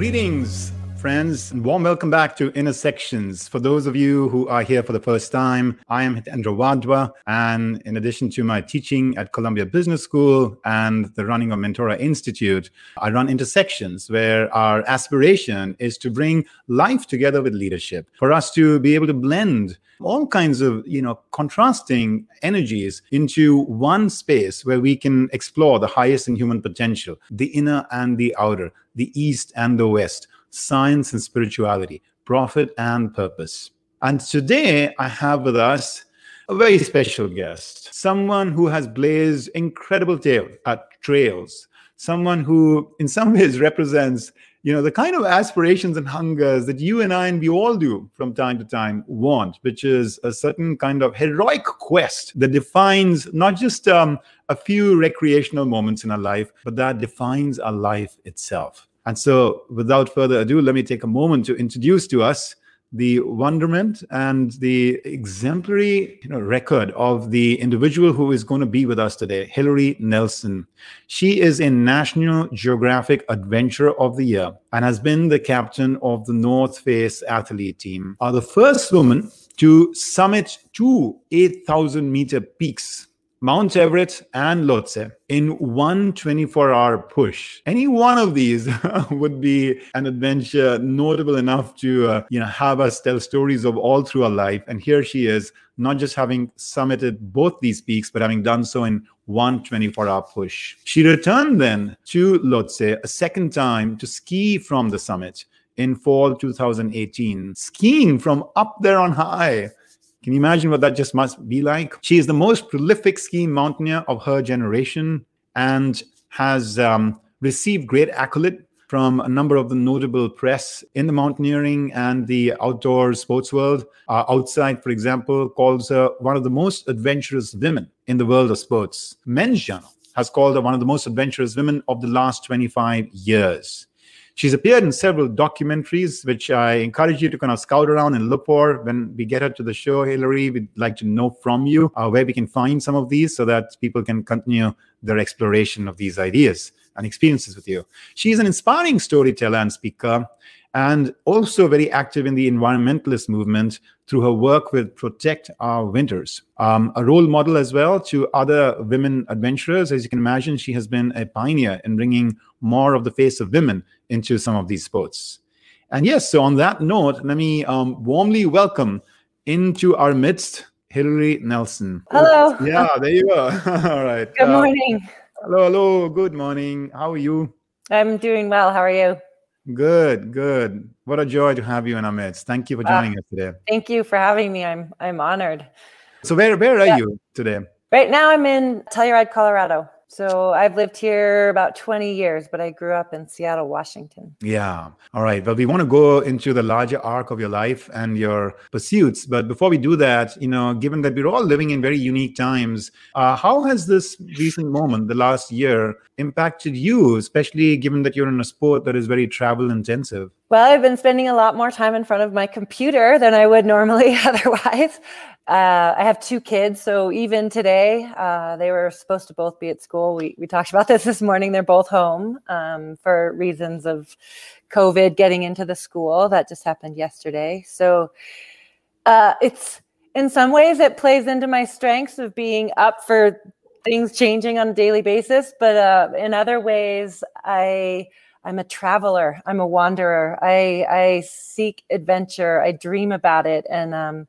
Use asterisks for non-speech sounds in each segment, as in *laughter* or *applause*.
Greetings, friends, and warm welcome back to Intersections. For those of you who are here for the first time, I am Hitendra Wadhwa, and in addition to my teaching at Columbia Business School and the running of Mentora Institute, I run Intersections, where our aspiration is to bring life together with leadership, for us to be able to blend all kinds of you know contrasting energies into one space where we can explore the highest in human potential the inner and the outer the east and the west science and spirituality, profit and purpose. And today I have with us a very special guest, someone who has blazed incredible uh, trails, someone who in some *laughs* ways represents you know the kind of aspirations and hungers that you and I and we all do from time to time want, which is a certain kind of heroic quest that defines not just um, a few recreational moments in our life, but that defines our life itself. And so, without further ado, let me take a moment to introduce to us the wonderment and the exemplary you know, record of the individual who is going to be with us today, Hilaree Nelson. She is a National Geographic Adventurer of the Year and has been the captain of the North Face athlete team. Are the first woman to summit two 8,000 meter peaks Mount Everest and Lhotse in one 24 hour push. Any one of these *laughs* would be an adventure notable enough to uh, you know have us tell stories of all through our life. And here she is, not just having summited both these peaks, but having done so in one 24 hour push. She returned then to Lhotse a second time to ski from the summit in fall 2018, skiing from up there on high can you imagine what that just must be like? She is the most prolific skiing mountaineer of her generation and has um, received great accolade from a number of the notable press in the mountaineering and the outdoor sports world. Uh, outside, for example, calls her one of the most adventurous women in the world of sports. Men's Journal has called her one of the most adventurous women of the last 25 years. She's appeared in several documentaries, which I encourage you to kind of scout around and look for. When we get her to the show, Hilaree, we'd like to know from you uh, where we can find some of these so that people can continue their exploration of these ideas and experiences with you. She's an inspiring storyteller and speaker and also very active in the environmentalist movement through her work with Protect Our Winters. Um, a role model as well to other women adventurers. As you can imagine, she has been a pioneer in bringing more of the face of women into some of these sports. And yes, so on that note, let me um, warmly welcome into our midst Hilaree Nelson. Hello. Yeah, there you go. *laughs* All right. Good uh, morning. Hello, hello. Good morning. How are you? I'm doing well. How are you? Good, good. What a joy to have you in our midst. Thank you for joining uh, us today. Thank you for having me. I'm I'm honored. So where where are you today? Right now I'm in Telluride, Colorado. So I've lived here about 20 years, but I grew up in Seattle, Washington. Yeah. All right. Well, we want to go into the larger arc of your life and your pursuits. But before we do that, you know, given that we're all living in very unique times, uh, how has this recent moment, the last year, impacted you, especially given that you're in a sport that is very travel intensive? Well, I've been spending a lot more time in front of my computer than I would normally *laughs* otherwise. Uh, I have two kids, so even today, uh, they were supposed to both be at school. We we talked *laughs* about this this morning. They're both home um, for reasons of COVID getting into the school. That just happened yesterday. So uh, it's in some ways it plays into my strengths of being up for things changing on a daily basis, but uh, in other ways, I. I'm a traveler. I'm a wanderer. I I seek adventure. I dream about it, and um,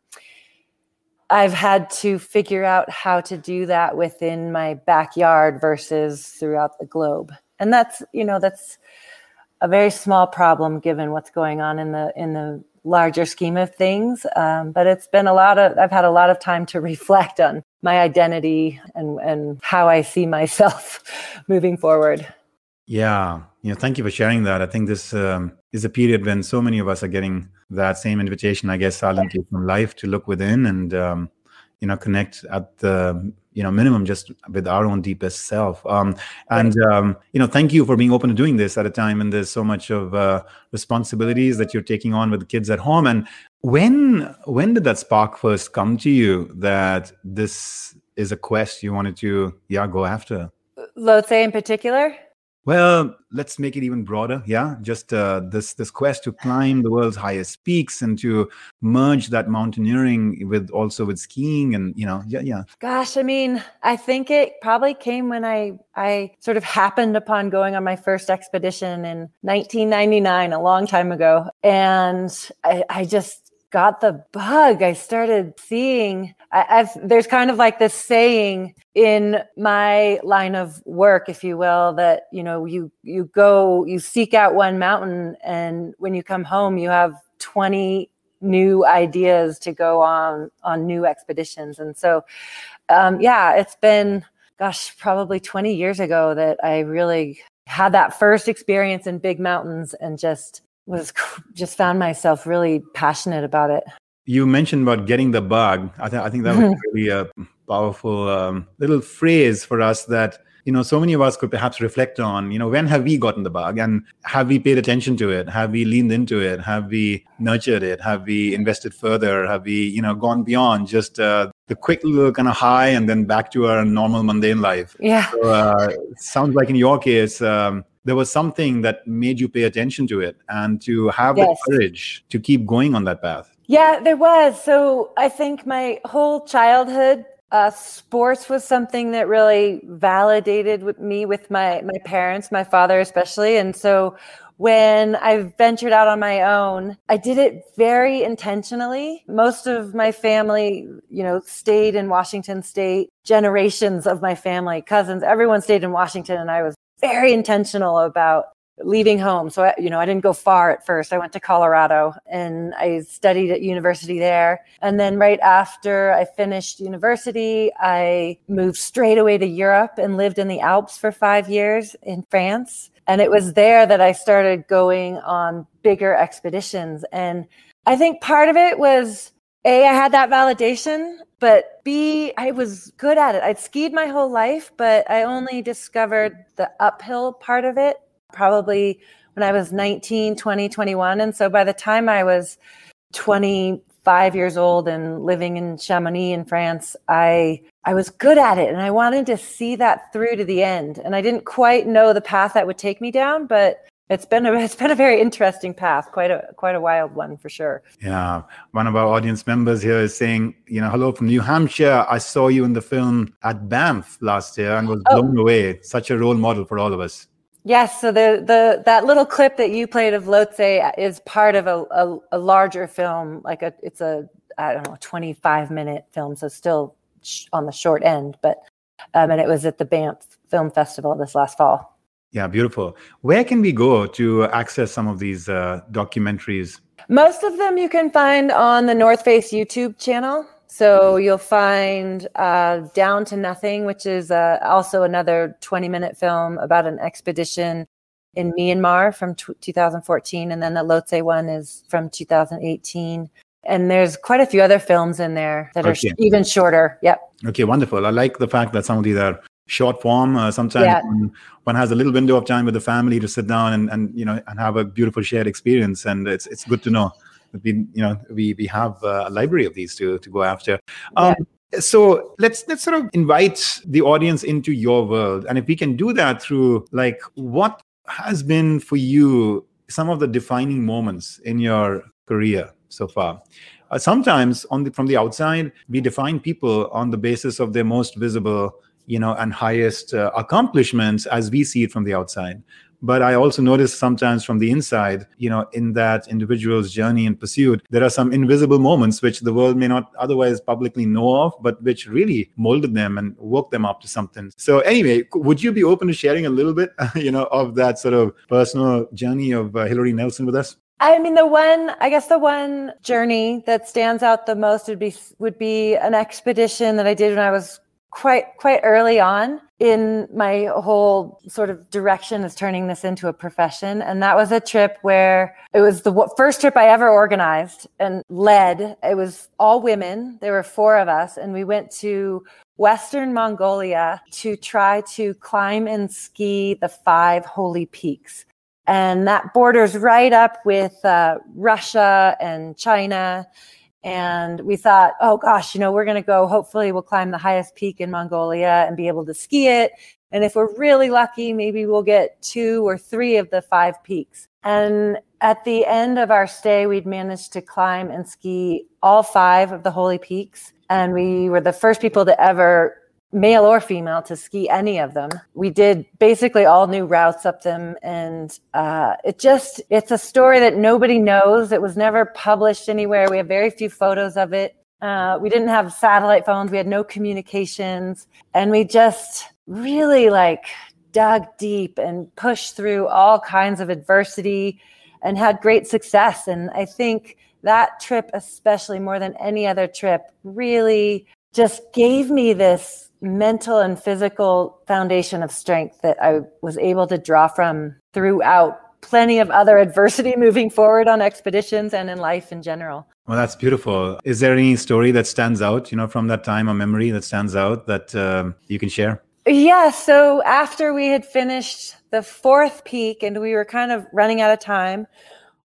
I've had to figure out how to do that within my backyard versus throughout the globe. And that's, you know, that's a very small problem given what's going on in the in the larger scheme of things. Um, but it's been a lot of I've had a lot of time to *laughs* reflect on my identity and and how I see myself *laughs* moving forward. Yeah, you know, thank you for sharing that. I think this um, is a period when so many of us are getting that same invitation, I guess, silently from life to look within and um, you know connect at the you know minimum just with our own deepest self. Um, and um, you know, thank you for being open to doing this at a time when there's so much of uh, responsibilities that you're taking on with the kids at home. And when when did that spark first come to you that this is a quest you wanted to yeah go after? Lhotse in particular. Well, let's make it even broader. Yeah, just uh, this this quest to climb the world's highest peaks and to merge that mountaineering with also with skiing and you know yeah yeah. Gosh, I mean, I think it probably came when I I sort of happened upon going on my first expedition in 1999, a long time ago, and I, I just got the bug. I started seeing, I, have there's kind of like this saying in my line of work, if you will, that, you know, you, you go, you seek out one mountain and when you come home, you have 20 new ideas to go on, on new expeditions. And so, um, yeah, it's been, gosh, probably 20 years ago that I really had that first experience in big mountains and just was *laughs* just found myself really passionate about it. You mentioned about getting the bug. I, th- I think that was *laughs* really a powerful um, little phrase for us that you know so many of us could perhaps reflect on you know when have we gotten the bug? And have we paid attention to it? Have we leaned into it? Have we nurtured it? Have we invested further? Have we you know gone beyond just uh, the quick little kind of high and then back to our normal mundane life? Yeah. So, uh, sounds like in your case um, there was something that made you pay attention to it and to have yes. the courage to keep going on that path. Yeah, there was. So I think my whole childhood, uh, sports was something that really validated with me with my my parents, my father especially, and so when I ventured out on my own, I did it very intentionally. Most of my family, you know, stayed in Washington state. Generations of my family, cousins, everyone stayed in Washington and I was very intentional about leaving home. So, I, you know, I didn't go far at first. I went to Colorado and I studied at university there. And then right after I finished university, I moved straight away to Europe and lived in the Alps for five years in France. And it was there that I started going on bigger expeditions. And I think part of it was a, I had that validation, but B, I was good at it. I'd skied my whole life, but I only discovered the uphill part of it probably when I was 19, 20, 21. And so by the time I was 25 years old and living in Chamonix in France, I I was good at it and I wanted to see that through to the end. And I didn't quite know the path that would take me down, but it's been a *laughs* it's been a very interesting path, quite a quite a wild one for sure. Yeah, one of our audience members here is saying, you know, hello from New Hampshire. I saw you in the film at Banff last year and was oh. blown away. Such a role model for all of us. Yes, so the the that little clip that you played of Lhotse is part of a, a, a larger film. Like a it's a I don't know twenty five minute film, so still sh- on the short end. But um, and it was at the Banff Film Festival this last fall. Yeah, beautiful. Where can we go to access some of these uh, documentaries? Most of them you can find on the North Face YouTube channel. So you'll find uh, Down to Nothing, which is uh, also another 20 minute film about an expedition in Myanmar from t- 2014. And then the Lhotse one is from 2018. And there's quite a few other films in there that okay. are sh- even shorter. Yep. Okay, wonderful. I like the fact that some of these are short form. Uh, sometimes yeah. one, one, has a little window of time with the family to sit down and, and you know and have a beautiful shared experience, and it's it's good to know that we you know we we have a library of these to to go after. Um, yeah. So let's let's sort of invite the audience into your world, and if we can do that through like what has been for you some of the defining moments in your career so far. Uh, sometimes on the, from the outside, we define people on the basis of their most visible you know and highest uh, accomplishments as we see it from the outside. But i also notice sometimes from the inside you know in that individual's journey and pursuit there are some invisible moments which the world may not otherwise publicly know of but which really molded them and woke them up to something. So anyway would you be open to sharing a little bit *laughs* you know of that sort of personal journey of uh, hilaree nelson with us? I mean, the one, I guess the one journey that stands out the most would be, would be an expedition that I did when I was quite quite early on in my whole sort of direction is turning this into a profession. And that was a trip where it was the first trip i ever organized and led. It was all women. There were four of us. And we went to western mongolia to try to climb and ski the five holy peaks. And that borders right up with uh, russia and china And we thought, oh gosh, you know, we're going to go, hopefully, we'll climb the highest peak in Mongolia and be able to ski it. And if we're really lucky, maybe we'll get two or three of the five peaks. And at the end of our stay, we'd managed to climb and ski all five of the holy peaks. And we were the first people to ever male or female to ski any of them. We did basically all new routes up them. And uh, it just, it's a story that nobody knows. It was never published anywhere. We have very few photos of it. Uh, we didn't have satellite phones. We had no communications. And we just really like dug deep and pushed through all kinds of adversity and had great success. And I think that trip, especially more than any other trip, really just gave me this mental and physical foundation of strength that I was able to draw from throughout plenty of other *laughs* adversity moving forward on expeditions and in life in general. Well, that's beautiful. Is there any story that stands out, you know, from that time or memory that stands out that um, you can share? Yeah. So after we had finished the fourth peak and we were kind of running out of time,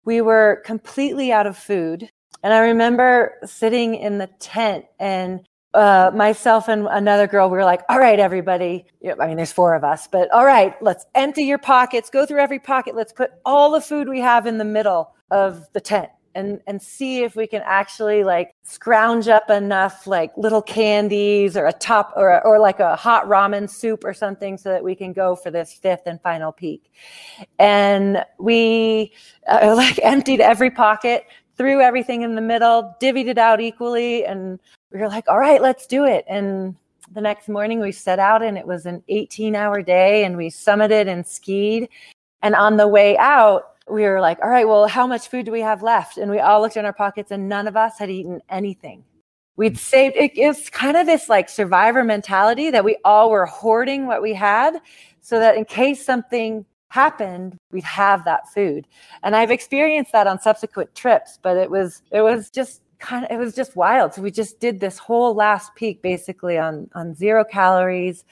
we were completely out of food. And I remember sitting in the tent and uh, myself and another girl, we were like, all right, everybody. I mean, there's four of us, but all right, let's empty your pockets, go through every pocket. Let's put all the food we have in the middle of the tent and, and see if we can actually like scrounge up enough like little candies or a top or, or like a hot ramen soup or something so that we can go for this fifth and final peak. And we uh, *laughs* like emptied every pocket, threw everything in the middle, divvied it out equally, and we were like, all right, let's do it. And the next morning we set out and it was an 18 hour day and we summited and skied. And on the way out, we were like, all right, well, how much food do we have left? And we all looked in our pockets and none of us had eaten anything. We'd mm. saved it, it's kind of this like survivor mentality that we all were hoarding what we had so that in case something happened we'd have that food and i've experienced that on subsequent trips but it was it was just kind of it was just wild. So we just did this whole last peak basically on on zero calories,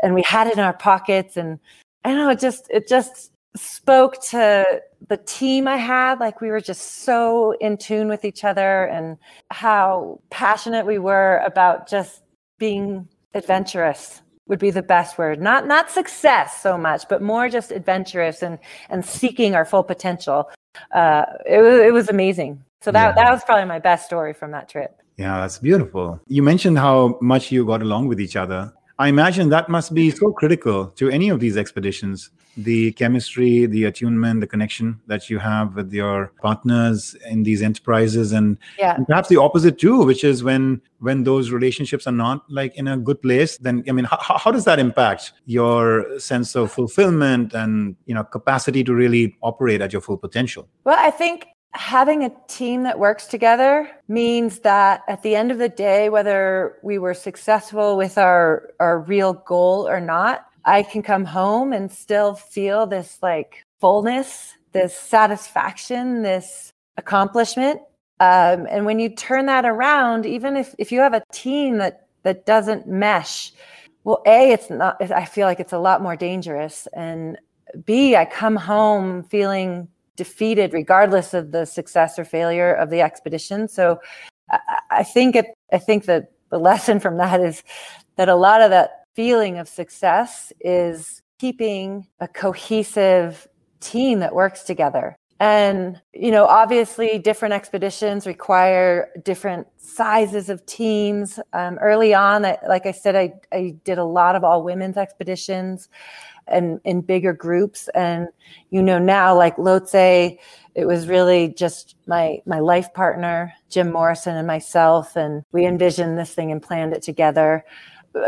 and we had it in our pockets. And I don't know it just it just spoke to the team I had. Like we were just so in tune with each other, and how passionate we were about just being adventurous would be the best word not not success so much but more just adventurous and and seeking our full potential uh, it it was amazing so that yeah. that was probably my best story from that trip. Yeah, that's beautiful. You mentioned how much you got along with each other. I imagine that must be so critical to any of these expeditions the chemistry, the attunement, the connection that you have with your partners in these enterprises, and, yeah. and, perhaps the opposite too, which is when when those relationships are not like in a good place. Then I mean, how, how does that impact your sense of fulfillment and you know capacity to really operate at your full potential? Well, I think having a team that works together means that at the end of the day whether we were successful with our our real goal or not i can come home and still feel this like fullness this satisfaction this accomplishment. Um, and when you turn that around even if if you have a team that that doesn't mesh well a it's not i feel like it's a lot more dangerous. And b i come home feeling defeated regardless of the success or failure of the expedition. So I, think it, I think that the lesson from that is that a lot of that feeling of success is keeping a cohesive team that works together. And, you know, obviously different expeditions require different sizes of teams. Um, early on, I, like I said, I, I did a lot of all women's expeditions and in bigger groups. And you know now, like Lhotse, it was really just my my life partner, Jim Morrison, and myself, and we envisioned this thing and planned it together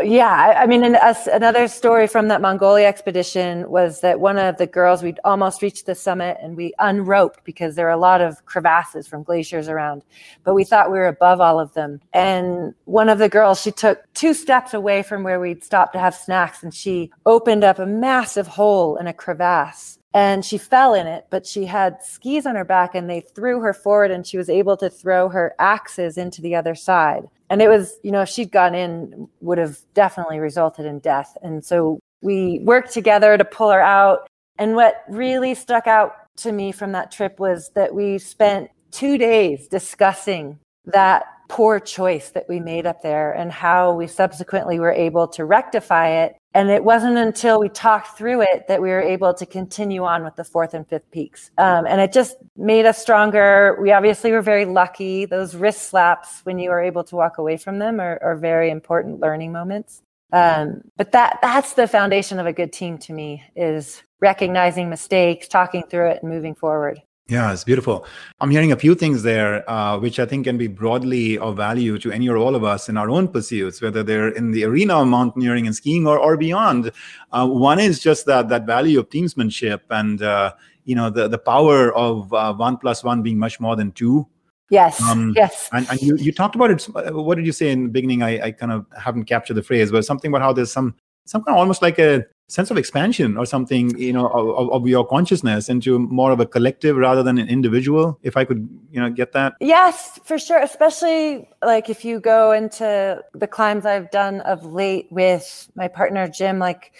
yeah, I, mean, us, another story from that Mongolia expedition was that one of the girls, we'd almost reached the summit and we unroped because there are a lot of crevasses from glaciers around, but we thought we were above all of them. And one of the girls, she took two steps away from where we'd stopped to have snacks and she opened up a massive hole in a crevasse and she fell in it, but she had skis on her back and they threw her forward and she was able to throw her axes into the other side. And it was, you know, if she'd gone in, would have definitely resulted in death. And so we worked together to pull her out. And what really stuck out to me from that trip was that we spent two days discussing that poor choice that we made up there and how we subsequently were able to rectify it. And it wasn't until we talked through it that we were able to continue on with the fourth and fifth peaks. Um, and it just made us stronger. We obviously were very lucky. Those wrist slaps, when you are able to walk away from them, are, are very important learning moments. Um, but that that's the foundation of a good team to me is recognizing mistakes, talking through it, and moving forward. Yeah, it's beautiful. I'm hearing a few things there, uh, which I think can be broadly of value to any or all of us in our own pursuits, whether they're in the arena of mountaineering and skiing or, or beyond. Uh, one is just that that value of teamsmanship and uh, you know the the power of uh, one plus one being much more than two. Yes. Um, yes. And, and you, you talked about it. What did you say in the beginning? I, I kind of haven't captured the phrase, but something about how there's some some kind of almost like a sense of expansion or something you know of, of, your consciousness into more of a collective rather than an individual if i could you know get that? Yes for sure especially like if you go into the climbs i've done of late with my partner jim like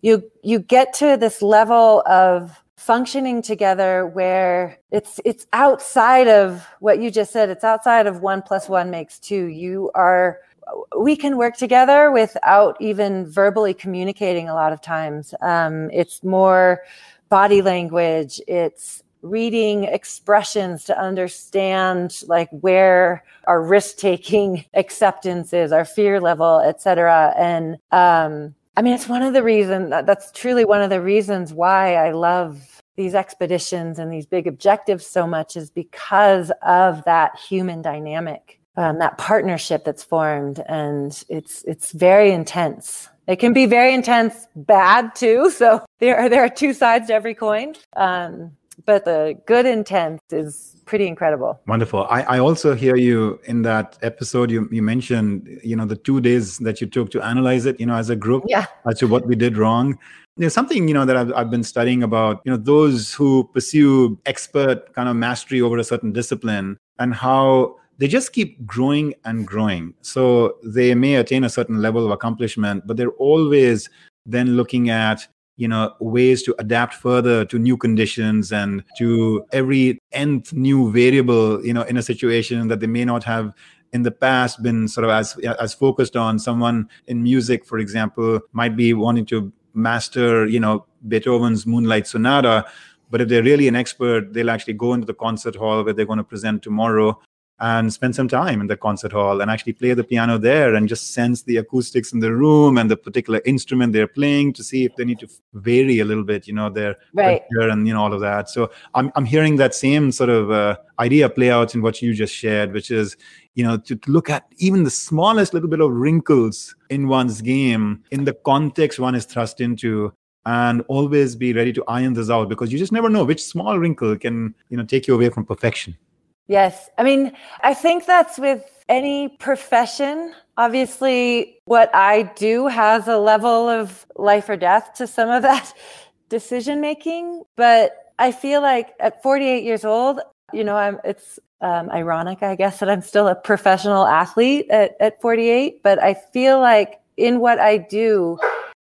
you you get to this level of functioning together where it's it's outside of what you just said. It's outside of one plus one makes two. You are we can work together without even verbally communicating a lot of times. Um, it's more body language, it's reading expressions to understand like where our risk taking *laughs* acceptance is, our fear level, etc. And um, I mean, it's one of the reasons that, that's truly one of the reasons why I love these expeditions and these big objectives so much is because of that human dynamic um, that partnership that's formed and it's it's very intense. It can be very intense bad too *laughs* so there are there are two sides to every coin. Um, but the good intent is pretty incredible. Wonderful. I, I also hear you in that episode you, you mentioned you know the two days that you took to analyze it you know as a group yeah. as to what we did wrong. There's something you know that I've, I've been studying about you know those who pursue expert kind of mastery over a certain discipline and how they just keep growing and growing. So they may attain a certain level of accomplishment, but they're always then looking at you know ways to adapt further to new conditions and to every nth new variable you know in a situation that they may not have in the past been sort of as as focused on someone in music for example might be wanting to master you know beethoven's moonlight sonata but if they're really an expert they'll actually go into the concert hall where they're going to present tomorrow and spend some time in the concert hall and actually play the piano there and just sense the acoustics in the room and the particular instrument they're playing to see if they need to vary a little bit, you know, their right. and you know all of that. So I'm I'm hearing that same sort of uh, idea play out in what you just shared, which is you know to, to look at even the smallest little bit of wrinkles in one's game in the context one is thrust into and always be ready to iron this out because you just never know which small wrinkle can you know take you away from perfection Yes. I mean, I think that's with any profession. Obviously, what I do has a level of life or death to some of that *laughs* decision making. But I feel like at 48 years old, you know, I'm, it's um, ironic, I guess, that I'm still a professional athlete at, at 48. But I feel like in what I do,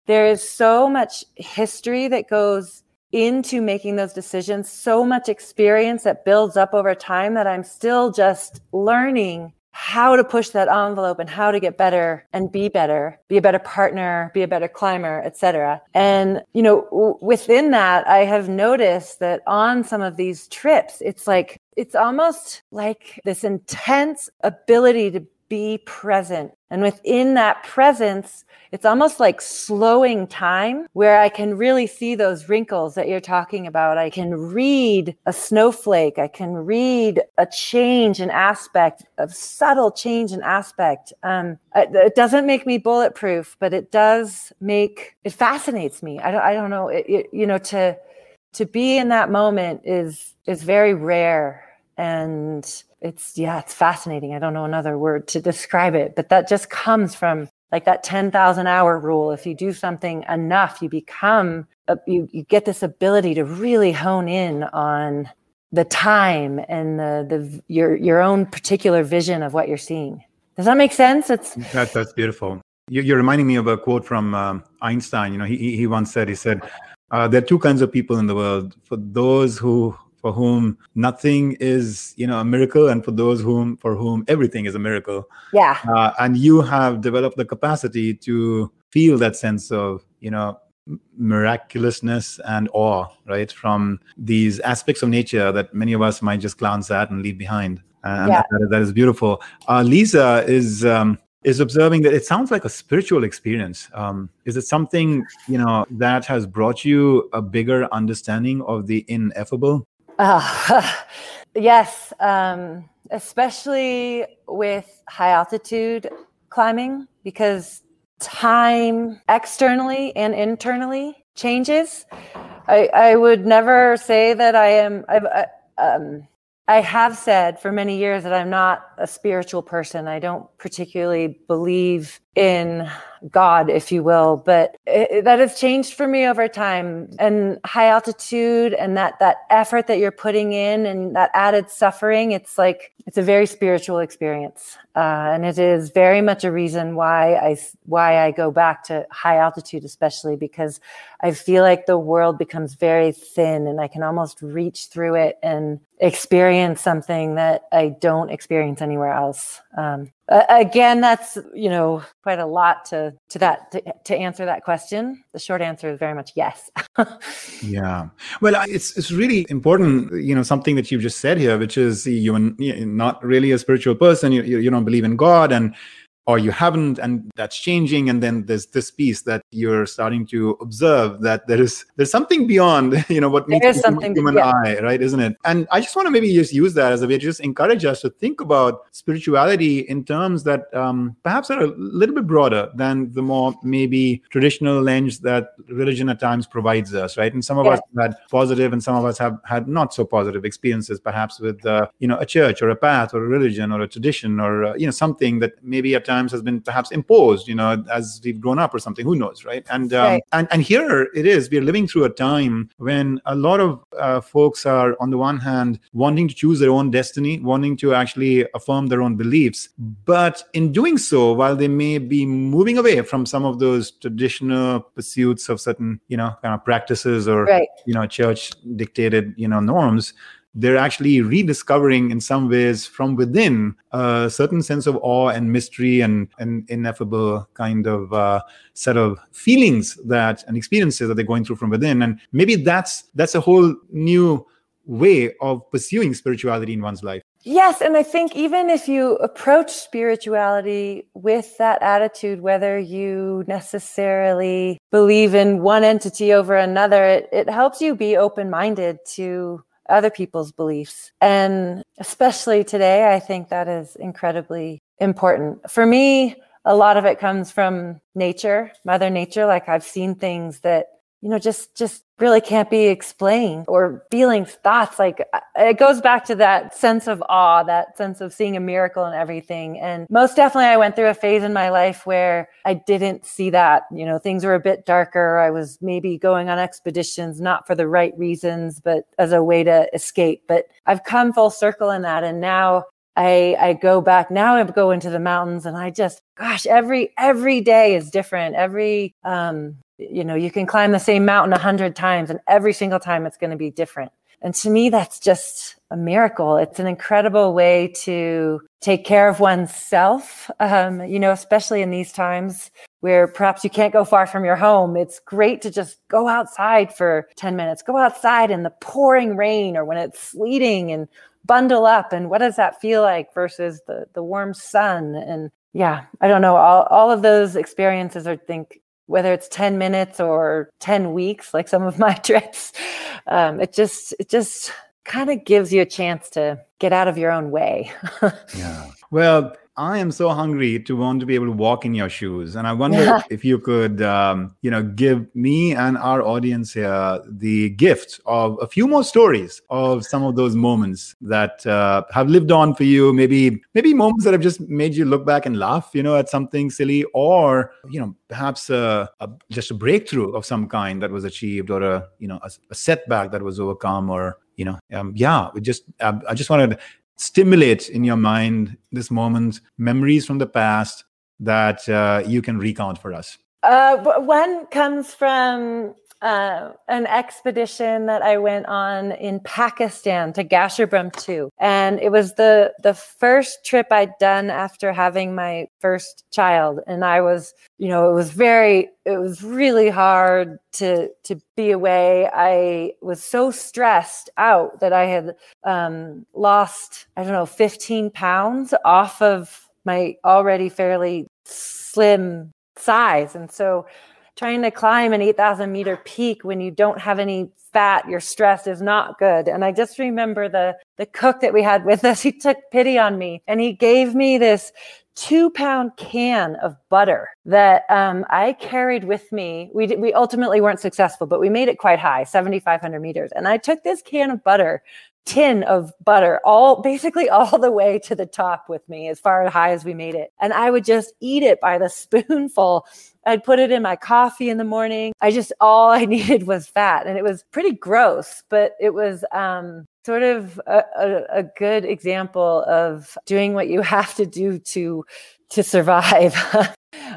there is so much history that goes into making those decisions, so much experience that builds up over time that I'm still just learning how to push that envelope and how to get better and be better, be a better partner, be a better climber, etc. And you know, w- within that, I have noticed that on some of these trips, it's like it's almost like this intense ability to be present. And within that presence, it's almost like slowing time where I can really see those wrinkles that you're talking about. I can read a snowflake. I can read a change in aspect, a subtle change in aspect. Um, it doesn't make me bulletproof, but it does make, it fascinates me. I don't, I don't know, it, it, you know, to, to be in that moment is, is very rare. And it's yeah it's fascinating. I don't know another word to describe it but that just comes from like that 10,000 hour rule. If you do something enough you become you, you get this ability to really hone in on the time and the the your your own particular vision of what you're seeing. Does that make sense? It's that, that's beautiful. You, are reminding me of a quote from um, einstein. You know he, he once said he said uh, there are two kinds of people in the world for those who for whom nothing is you know a miracle and for those whom for whom everything is a miracle. Yeah. Uh, and you have developed the capacity to feel that sense of you know miraculousness and awe right from these aspects of nature that many of us might just glance at and leave behind. And Yeah. that, that is beautiful. Uh, lisa is um, is observing that it sounds like a spiritual experience. Um, is it something you know that has brought you a bigger understanding of the ineffable Uh, *laughs* yes, um, especially with high altitude climbing because time externally and internally changes. I, I would never say that I am. I've, um, I have said for many years that I'm not a spiritual person. I don't particularly believe in God, if you will, but it, that has changed for me over time. And high altitude and that that effort that you're putting in and that added suffering, it's like it's a very spiritual experience, uh, and it is very much a reason why I why I go back to high altitude, especially because I feel like the world becomes very thin, and I can almost reach through it and experience something that I don't experience anywhere else. Um, a- again, that's you know quite a lot to to that to, to answer that question. The short answer is very much yes. *laughs* Yeah. Well, it's it's really important, you know, something that you've just said here, which is you're you're not really a spiritual person. You you you don't believe in God, and or you haven't, and that's changing. And then there's this piece that you're starting to observe that there is there's something beyond, *laughs* you know, what meets the human- yeah. eye, right? Isn't it? And I just want to maybe just use that as a way to just encourage us to think about spirituality in terms that um, perhaps are a little bit broader than the more maybe traditional lens that religion at times provides us, right? And some of Yeah. us have had positive, and some of us have had not so positive experiences, perhaps with uh, you know a church or a path or a religion or a tradition or uh, you know something that maybe at times has been perhaps imposed, you know, as we've grown up or something. Who knows, right? And um, Right. and and here it is. We're living through a time when a lot of uh, folks are, on the one hand, wanting to choose their own destiny, wanting to actually affirm their own beliefs, but in doing so, while they may be moving away from some of those traditional pursuits of certain, you know, kind of practices or right. you know church dictated you know norms they're actually rediscovering in some ways from within a certain sense of awe and mystery and an ineffable kind of uh, set of feelings that and experiences that they're going through from within. And maybe that's that's a whole new way of pursuing spirituality in one's life. Yes, and I think even if you approach spirituality with that attitude, whether you necessarily believe in one entity over another, it, it helps you be open minded to other people's beliefs. And especially today, I think that is incredibly important. For me, a lot of it comes from nature, Mother Nature. Like I've seen things that you know just just really can't be explained or feelings thoughts. Like uh, it goes back to that sense of awe that sense of seeing a miracle and everything. And most definitely i went through a phase in my life where i didn't see that. You know things were a bit darker. I was maybe going on expeditions not for the right reasons but as a way to escape. But i've come full circle in that. And now I, I go back now I go into the mountains and I just gosh every every day is different. Every um you know you can climb the same mountain a hundred times and every single time it's going to be different. And to me that's just a miracle. It's an incredible way to take care of oneself um, you know especially in these times where perhaps you can't go far from your home. It's great to just go outside for 10 minutes. Go outside in the pouring rain or when it's sleeting and bundle up. And what does that feel like versus the the warm sun? And yeah i don't know. All, all of those experiences are think whether it's 10 minutes or 10 weeks like some of my *laughs* trips um, it just it just kind of gives you a chance to get out of your own way. *laughs* Yeah. Well I am so hungry to want to be able to walk in your shoes, and I wonder Yeah. if you could, um, you know, give me and our audience here the gift of a few more stories of some of those moments that uh, have lived on for you. Maybe, maybe moments that have just made you look back and laugh, you know, at something silly, or you know, perhaps a, a, just a breakthrough of some kind that was achieved, or a you know, a, a setback that was overcome, or you know, um, yeah, we just, um, I just wanted stimulate in your mind this moment memories from the past that uh, you can recount for us? Uh, one comes from uh, an expedition that I went on in Pakistan to Gasherbrum 2. And it was the, the first trip I'd done after having my first child. And I was, you know, it was very, it was really hard to, to be away. I was so stressed out that I had um, lost, I don't know, 15 pounds off of my already fairly slim size. And so trying to climb an 8,000 meter peak when you don't have any fat, you're stressed is not good. And I just remember the, the cook that we had with us, *laughs* he took pity on me and he gave me this two pound can of butter that um, I carried with me. We, we ultimately weren't successful, but we made it quite high, 7,500 meters. And I took this can of butter tin of butter all basically *laughs* all the way to the top with me as far as high as we made it and i would just eat it by the *laughs* spoonful i'd put it in my coffee in the morning i just all *laughs* i needed was fat and it was pretty gross but it was um, sort of a, a, a good example of doing what you *laughs* have to do to to survive *laughs*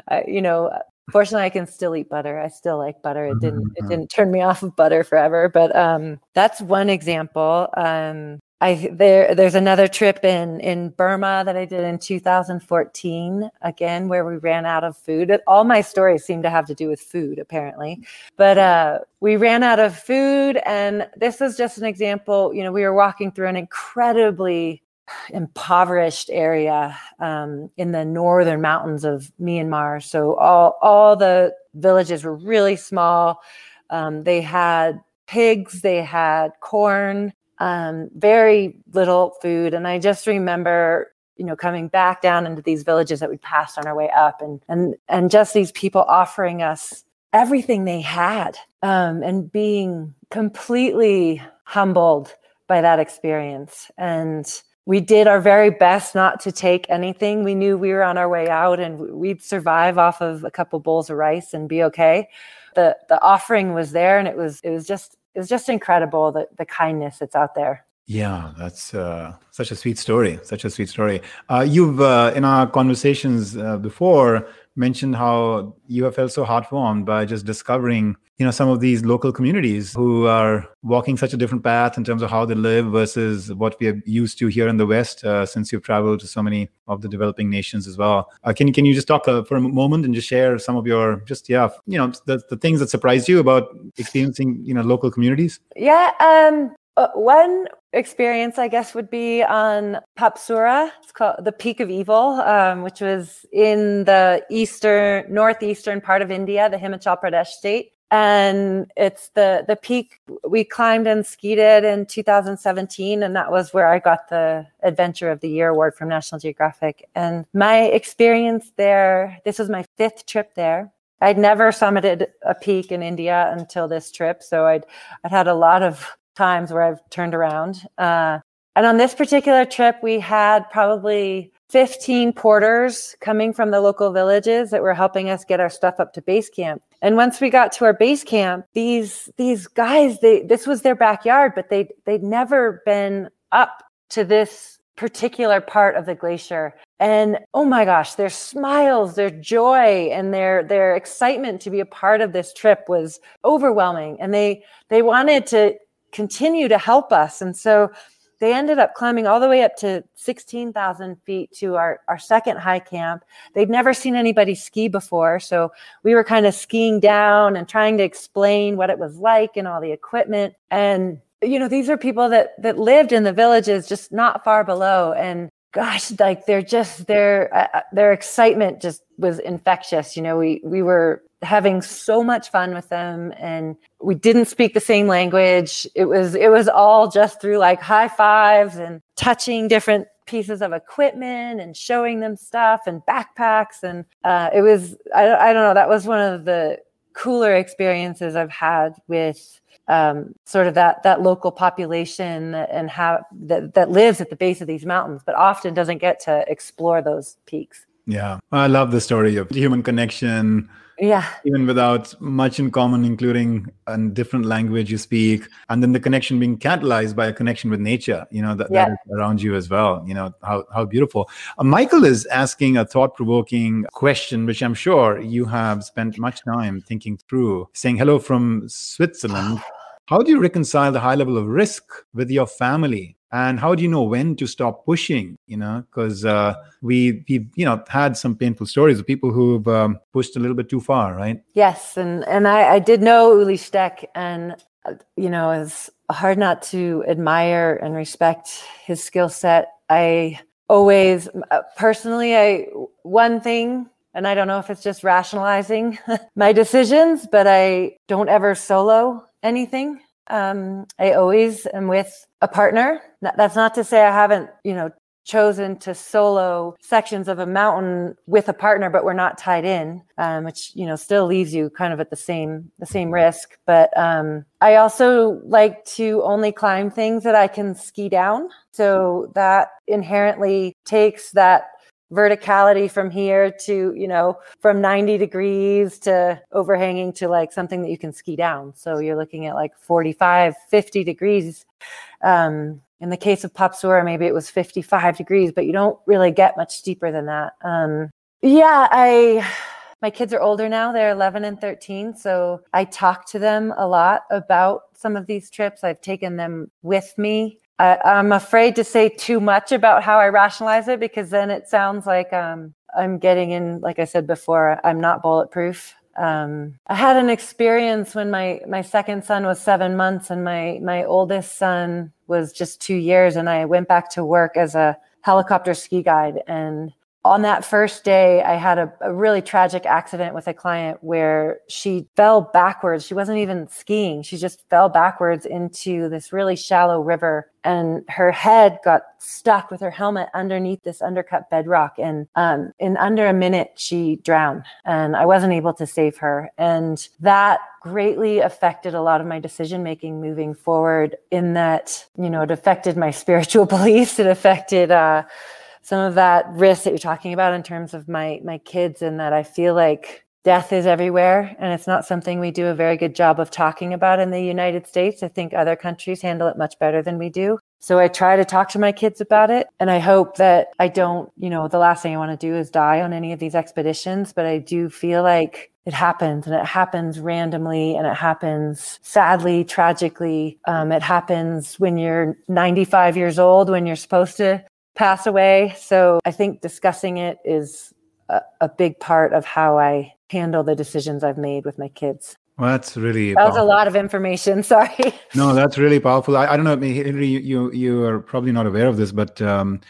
uh, you know Fortunately, I can still eat butter. I still like butter. It didn't it mm-hmm. didn't turn me off of butter forever. But um, that's one example. Um, I there there's another trip in in Burma that I did in 2014 again where we ran out of food. All my stories seem to have to do with food apparently. But uh, we ran out of food and this is just an example, you know, we were walking through an incredibly impoverished area um, in the northern mountains of Myanmar. So all all the villages were really small. Um, they had pigs, they had corn, um, very little food, and I just remember you know coming back down into these villages that we passed on our way up and and and just these people offering us everything they had um, and being completely humbled by that experience and we did our very best not to take anything. We knew we were on our way out and we'd survive off of a couple bowls of rice and be okay. The the offering was there and it was it was just it was just incredible the the kindness that's out there. Yeah, that's uh, such a sweet story. Such a sweet story. Uh, you've uh, in our conversations uh, before mentioned how you have felt so heartwarmed by just discovering you know some of these local communities who are walking such a different path in terms of how they live versus what we are used to here in the west uh, since you've traveled to so many of the developing nations as well. Uh, can, can you just talk uh, for a moment and just share some of your just yeah you know the, the things that surprised you about experiencing you know local communities? Yeah um uh, one experience, I guess, would be on Papsura. It's called the Peak of Evil, um, which was in the eastern, northeastern part of India, the Himachal Pradesh state. And it's the the peak we climbed and skied it in 2017, and that was where I got the Adventure of the Year award from National Geographic. And my experience there, this was my fifth trip there. I'd never summited a peak in India until this trip, so I'd I'd had a lot of times where I've turned around. Uh, and on this particular trip, we had probably 15 porters coming from the local villages that were helping us get our stuff up to base camp. And once we got to our base camp, these these guys, they this was their backyard, but they they'd never been up to this particular part of the glacier. And oh my gosh, their smiles, their joy, and their their excitement to be a part of this trip was overwhelming. And they they wanted to continue to help us. And so they ended up climbing all the way up to 16,000 feet to our, our second high camp. They'd never seen anybody ski before. So we were kind of skiing down and trying to explain what it was like and all the equipment. And, you know, these are people that, that lived in the villages just not far below. And gosh, like they're just, their, uh, uh their excitement just was infectious. You know, we, we were having so much fun with them and we didn't speak the same language it was it was all just through like high fives and touching different pieces of equipment and showing them stuff and backpacks and uh, it was I, I don't know that was one of the cooler experiences i've had with um, sort of that that local population and how that, that lives at the base of these mountains but often doesn't get to explore those peaks. Yeah. I love the story of human connection Yeah. Even without much in common, including a different language you speak, and then the connection being catalyzed by a connection with nature, you know, that, yeah. that is around you as well. You know, how, how beautiful. Uh, Michael is asking a thought provoking question, which I'm sure you have spent much time thinking through, saying hello from Switzerland. *sighs* How do you reconcile the high level of risk with your family? And how do you know when to stop pushing? You know, because uh, we we you know had some painful stories of people who've um, pushed a little bit too far, right? Yes, and and I, I did know Ueli Steck, and you know it's hard not to admire and respect his skill set. I always uh, personally, I one thing and I don't know if it's just rationalizing *laughs* my decisions, but I don't ever solo anything. Um, I always am with a partner. That's not to say I haven't, you know, chosen to solo sections of a mountain with a partner, but we're not tied in, um, which you know still leaves you kind of at the same the same risk. But um, I also like to only climb things that I can ski down, so that inherently takes that verticality from here to you know from 90 degrees to overhanging to like something that you can ski down. So you're looking at like 45 50 degrees. Um, in the case of Papsura, maybe it was 55 degrees but you don't really get much steeper than that. Um, yeah i my kids are older now. They're 11 and 13 so i talk to them a lot about some of these trips. I've taken them with me I, am afraid to say too much about how I rationalize it because then it sounds like um, I'm getting in, like I said before, I'm not bulletproof. Um, I had an experience when my my second son was seven months and my my oldest son was just two years, and I went back to work as a helicopter ski guide and on that first day, I had a, a, really tragic accident with a client where she fell backwards. She wasn't even skiing. She just fell backwards into this really shallow river and her head got stuck with her helmet underneath this undercut bedrock. And um, in under a minute, she drowned and I wasn't able to save her. And that greatly affected a lot of my decision making moving forward in that, you know, it affected my *laughs* spiritual beliefs. It affected, uh, some of that risk that you're talking about in terms of my my kids and that I feel like death is everywhere and it's not something we do a very good job of talking about in the United States. I think other countries handle it much better than we do. So I try to talk to my kids about it and I hope that I don't, you know, the last thing I want to do is die on any of these expeditions, but I do feel like it happens and it happens randomly and it happens sadly, tragically. Um, it happens when you're 95 years old, when you're supposed to pass away. So I think discussing it is a, a, big part of how I handle the decisions I've made with my kids. Well, that's really that powerful. was a lot of information. *laughs* Sorry. No, that's really powerful. I, I don't know, Hilaree, you you are probably not aware of this, but um,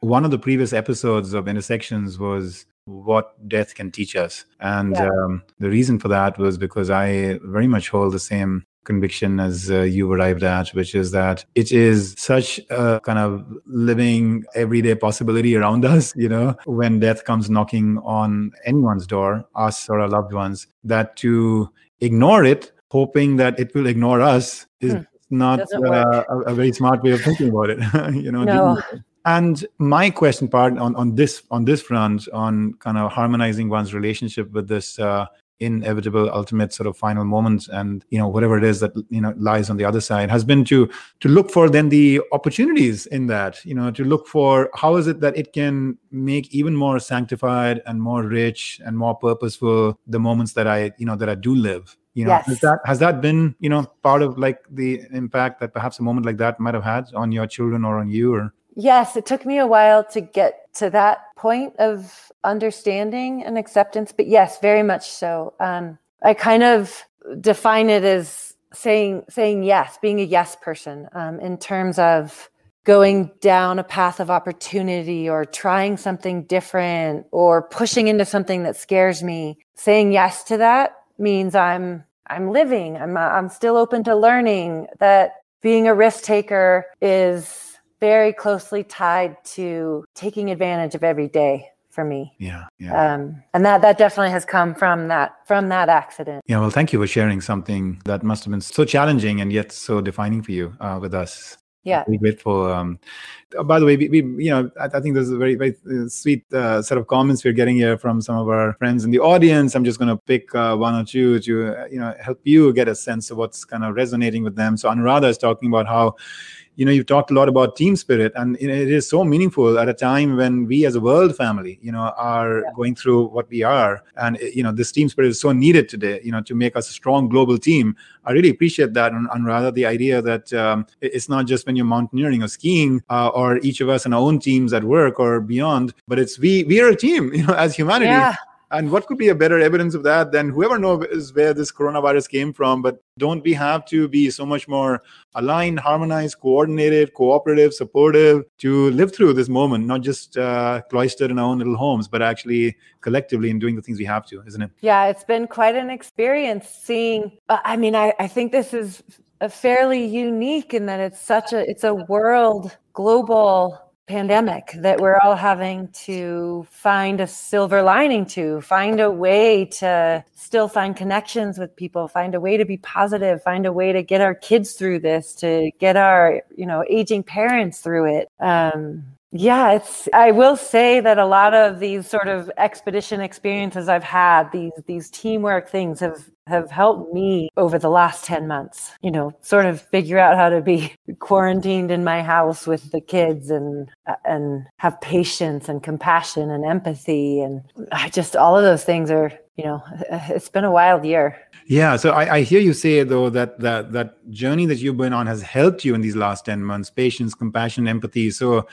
one of the previous episodes of Intersections was what death can teach us, and yeah. um, the reason for that was because I very much hold the same conviction as uh, you arrived at, which is that it is such a kind of living everyday possibility around *laughs* us, you know, when death comes knocking on anyone's door, us or our loved ones, that to ignore it, hoping that it will ignore us, is hmm. not uh, a, a, very smart way of thinking about it, *laughs* you know. No. And my question part on, on this on this front on kind of harmonizing one's relationship with this uh, inevitable ultimate sort of final moments and you know whatever it is that you know lies on the other side has been to to look for then the opportunities in that you know to look for how is it that it can make even more sanctified and more rich and more purposeful the moments that i you know that i do live you know yes. has that has that been you know part of like the impact that perhaps a moment like that might have had on your children or on you or yes it took me a while to get to that point of understanding and acceptance, but yes, very much so. Um, I kind of define it as saying saying yes, being a yes person um, in terms of going down a path of opportunity or trying something different or pushing into something that scares me. Saying yes to that means I'm I'm living. I'm I'm still open to learning. That being a risk taker is very closely tied to taking advantage of every day for me. Yeah, yeah. Um, and that that definitely has come from that from that accident. Yeah. Well, thank you for sharing something that must have been so challenging and yet so defining for you uh, with us. Yeah. Very grateful. Um, uh, by the way, we, we you know, I, I, think there's a very, very uh, sweet uh, set of comments we're getting here from some of our friends in the audience. I'm just going to pick uh, one or two to, uh, you know, help you get a sense of what's kind of resonating with them. So Anuradha is talking about how you know you've talked a lot about team spirit and it is so meaningful at a time when we as a world family you know are yeah. going through what we are and you know this team spirit is so needed today you know to make us a strong global team i really appreciate that and, and rather the idea that um, it's not just when you're mountaineering or skiing uh, or each of us in our own teams at work or beyond but it's we we are a team *laughs* you know as humanity yeah. And what could be a better evidence of that than whoever knows where this coronavirus came from? But don't we have to be so much more aligned, harmonized, coordinated, cooperative, supportive to live through this moment, not just uh, cloistered in our own little homes, but actually collectively in doing the things we have to, isn't it? Yeah, it's been quite an experience seeing. Uh, I mean, I, I think this is a fairly unique in that it's such a it's a world global pandemic that we're all having to find a silver lining to find a way to still find connections with people find a way to be positive find a way to get our kids through this to get our you know aging parents through it. Um, yeah, it's I will say that a lot of these sort of expedition experiences I've had, these these teamwork things have have helped me over the last 10 months, you know, sort of figure out how to be *laughs* quarantined in my house with the kids and uh, and have patience and compassion and empathy and I just all of those things are, you know, *laughs* it's been a wild year. Yeah, so I, I, hear you say though that that that journey that you've been on has helped you in these last ten months: patience, compassion, empathy. So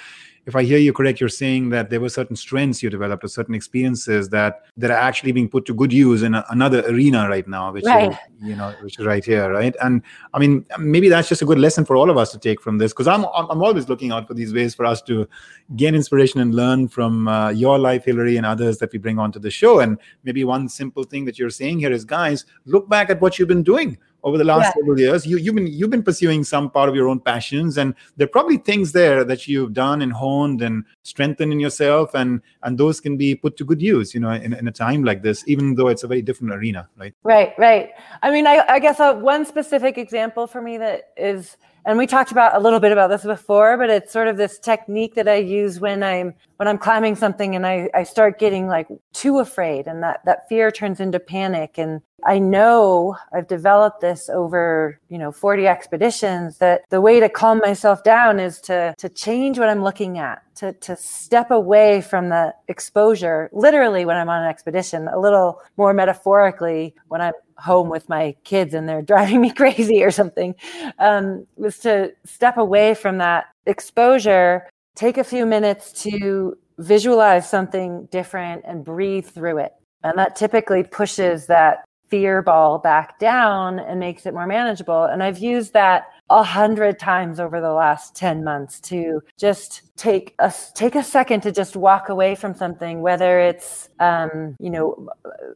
if I hear you correct, you're saying that there were certain strengths you developed or certain experiences that that are actually being put to good use in a, another arena right now, which right. is you know which is right here, right? And I mean, maybe that's just a good lesson for all of us to take from this, because I'm I'm always looking out for these ways for us to gain inspiration and learn from uh, your life, Hilaree, and others that we bring onto the show. And maybe one simple thing that you're saying here is, guys, look back at what you've been doing over the last yeah. several years you, you've been you've been pursuing some part of your own passions and there are probably things there that you've done and honed and strengthened in yourself and and those can be put to good use you know in, in a time like this even though it's a very different arena right right right i mean i, I guess uh, one specific example for me that is and we talked about a little bit about this before but it's sort of this technique that i use when i'm when i'm climbing something and i, I start getting like too afraid and that that fear turns into panic. And i know i've developed this over you know 40 expeditions that the way to calm myself down is to to change what i'm looking at to to step away from the exposure literally when i'm on an expedition a little more metaphorically when i'm home with my kids and they're *laughs* driving me crazy or something um, was to step away from that exposure take a few minutes to visualize something different and breathe through it. And that typically pushes that fear ball back down and makes it more manageable. And i've used that a hundred times over the last 10 months to just take a take a second to just walk away from something whether it's um, you know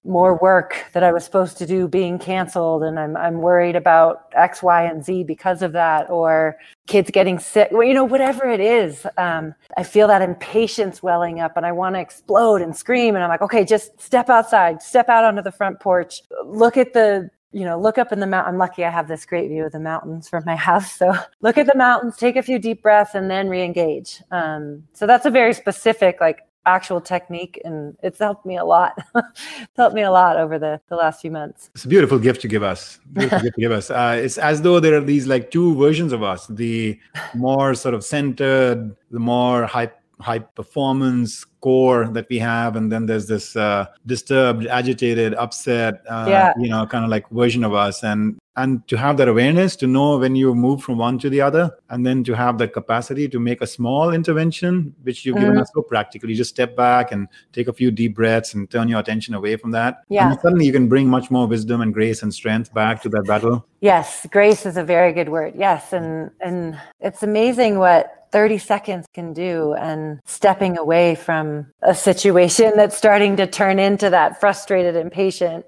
more work that i was supposed to do being canceled and i'm, I'm worried about x y and z because of that or kids getting sick well, you know whatever it is um, i feel that impatience welling up and i want to explode and scream and i'm like okay just step outside step out onto the front porch look at the you know, look up in the mountain. I'm lucky I have this great view of the mountains from my *laughs* house. So look at the mountains, take a few deep breaths, and then re-engage. Um, so that's a very specific, like actual technique, and it's helped me a lot. *laughs* it's helped me a lot over the, the last few months. It's a beautiful gift to give us. *laughs* Beautiful gift to give us. Uh, it's as though there are these like two versions of us: the more sort of centered, the more high high performance core that we have and then there's this uh, disturbed agitated upset uh, yeah. you know kind of like version of us. And and to have that awareness to know when you move from one to the other and then to have the capacity to make a small intervention which you've mm-hmm. given us so practically just step back and take a few deep breaths and turn your attention away from that. Yeah. and suddenly you can bring much more wisdom and grace and strength back to that battle. Yes grace is a very good word. Yes and and it's amazing what 30 seconds can do and stepping away from a situation that's starting to turn into that frustrated impatient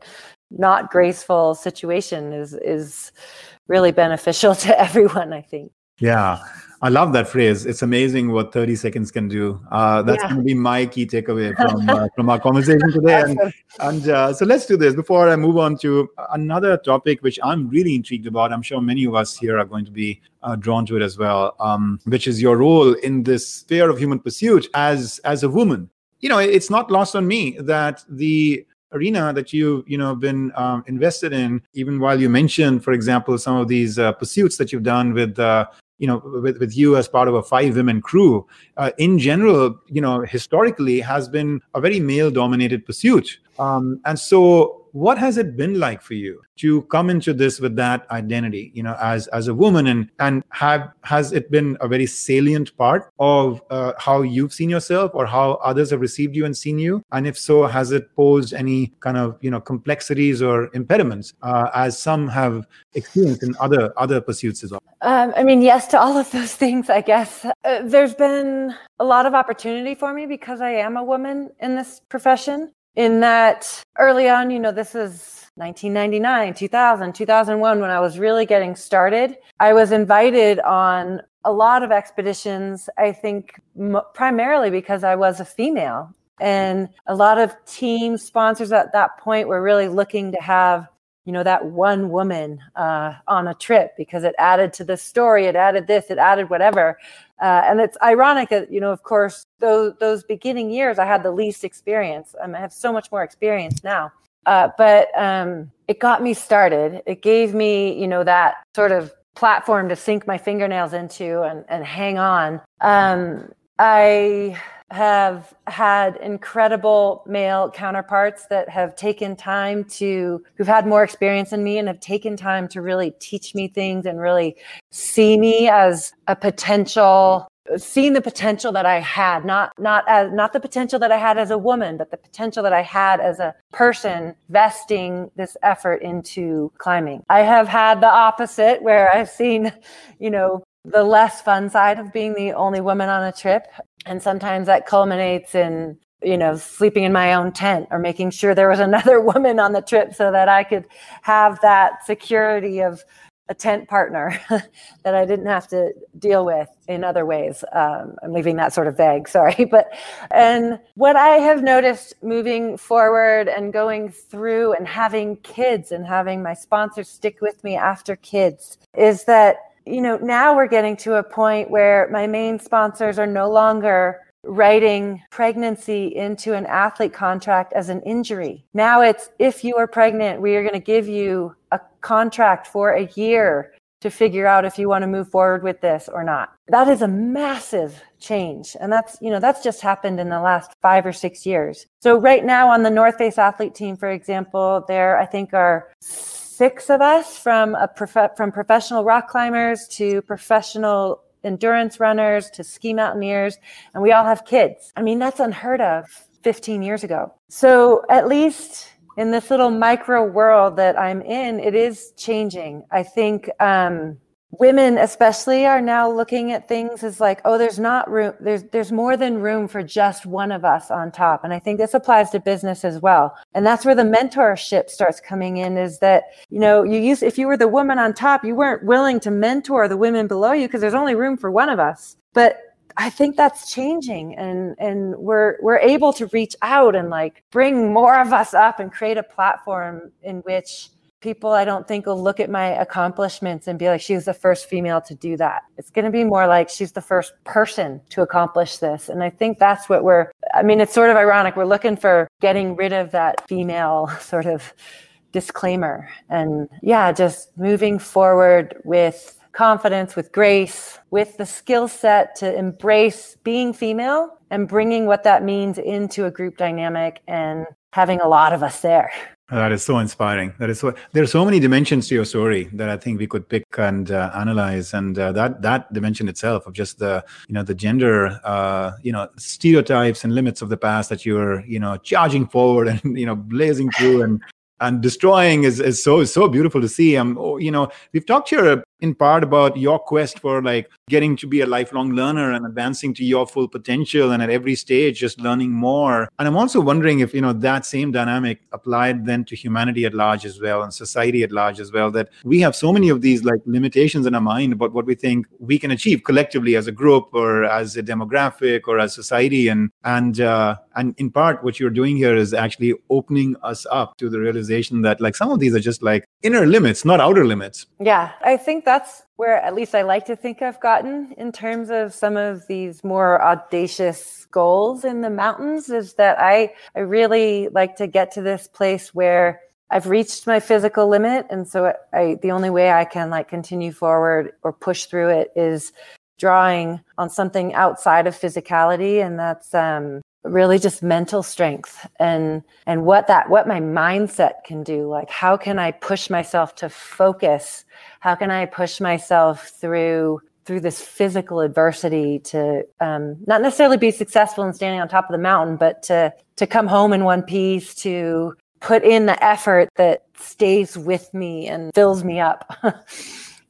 not graceful situation is is really beneficial *laughs* to everyone i think. Yeah I love that phrase. It's amazing what 30 seconds can do. Uh, that's yeah. going to be my key takeaway *laughs* from uh, from our conversation today. And, and uh, so let's do this before I move on to another topic, which I'm really intrigued about. I'm sure many of us here are going to be uh, drawn to it as well, um, which is your role in this sphere of human pursuit as as a woman. You know, it's not lost on me that the arena that you you know been um, invested in even while you mentioned for example some of these uh, pursuits that you've done with uh, you know with, with you as part of a five women crew uh, in general you know historically has been a very male dominated pursuit. Um, and so what has it been like for you to come into this with that identity you know as as a woman? And and have has it been a very salient part of uh, how you've seen yourself or how others have received you and seen you? And if so has it posed any kind of you know complexities or impediments uh, as some have experienced in other other pursuits as well? Um, i mean yes to all of those *laughs* things i guess. Uh, there's been a lot of opportunity for me because i am a woman in this profession in that early on, you know, this is 1999, 2000, 2001, when I was really getting started. I was invited on a lot of expeditions, I think m- primarily because I was a female. And a lot of team sponsors at that point were really looking to have you know that one woman uh, on a trip because it added to the story it added this it added whatever. Uh, and it's ironic that you know of course those those beginning years i had the least experience. I have so much more experience now. Uh, but um, it got me started. It gave me you know that sort of platform to sink my fingernails into and, and hang on. Um, i have had incredible male counterparts that have taken time to who've had more experience than me and have taken time to really teach me things and really see me as a potential seeing the potential that I had, not not as not the potential that I had as a woman, but the potential that I had as a person vesting this effort into climbing. I have had the opposite where I've seen, you know, the less fun side of being the only woman on a trip. And sometimes that culminates in, you know, sleeping in my own tent or making sure there was another *laughs* woman on the trip so that I could have that security of a tent partner *laughs* that I didn't have to deal with in other ways. Um, I'm leaving that sort of vague, *laughs* sorry. But, and what I have noticed moving forward and going through and having kids and having my sponsors stick with me after kids is that you know, now we're getting to a point where my main sponsors are no longer writing pregnancy into an athlete contract as an injury. Now it's if you are pregnant, we are going to give you a contract for a year to figure out if you want to move forward with this or not. That is a massive change. And that's, you know, that's just happened in the last 5 or 6 years. So right now on the North Face athlete team for example, there I think are six of us from a prof- from professional rock climbers to professional endurance runners to ski mountaineers and we all have kids. I mean that's unheard of 15 years ago. So at least in this little micro world that i'm in it is changing. I think um, women especially are now looking at things as like oh there's not room there's there's more than room for just one of us on top. And i think this applies to business as well. And that's where the mentorship starts coming in is that you know you use if you were the woman on top you weren't willing to mentor the women below you because there's only room for one of us. But I think that's changing and and we're we're able to reach out and like bring more of us up and create a platform in which people I don't think will look at my accomplishments and be like, she was the first female to do that. It's going to be more like she's the first person to accomplish this. And I think that's what we're, I mean, it's sort of ironic. We're looking for getting rid of that female *laughs* sort of disclaimer and yeah, just moving forward with confidence, with grace, with the skill set to embrace being female and bringing what that means into a group dynamic and having a lot of us there. That is so inspiring. That is so. There are so many dimensions to your story that I think we could pick and uh, analyze, and uh, that that dimension itself of just the you know the gender uh, you know stereotypes and limits of the past that you're you know charging forward *laughs* and you know blazing through and and destroying is, is so so beautiful to see. Um, oh, you know, we've talked here in part about your quest for like getting to be a lifelong learner and advancing to your full potential, and at every stage just learning more. And I'm also wondering if you know that same dynamic applied then to humanity at large as well and society at large as well. That we have so many of these like limitations in our mind about what we think we can achieve collectively as a group or as a demographic or as society, and and uh, and in part what you're doing here is actually opening us up to the realization that like some of these are just like inner limits not outer limits. Yeah i think that's where at least i like to think i've gotten in terms of some of these more audacious goals in the mountains is that i i really like to get to this place where I've reached my physical limit, and so I the only way I can like continue forward or push through it is drawing on something outside of physicality, and that's um, really just mental strength and and what that what my mindset can do. Like how can i push myself to focus? How can i push myself through through this physical adversity to um, not necessarily be successful in standing on top of the mountain but to to come home in one piece to put in the effort that stays with me and fills me up *laughs*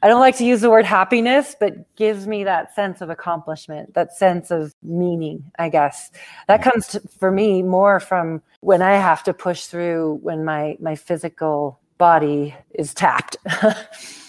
I don't like to use the word happiness, but gives me that sense of accomplishment, that sense of meaning, I guess. That mm-hmm. comes to, for me more from when I have to push through when my my physical body is tapped. *laughs*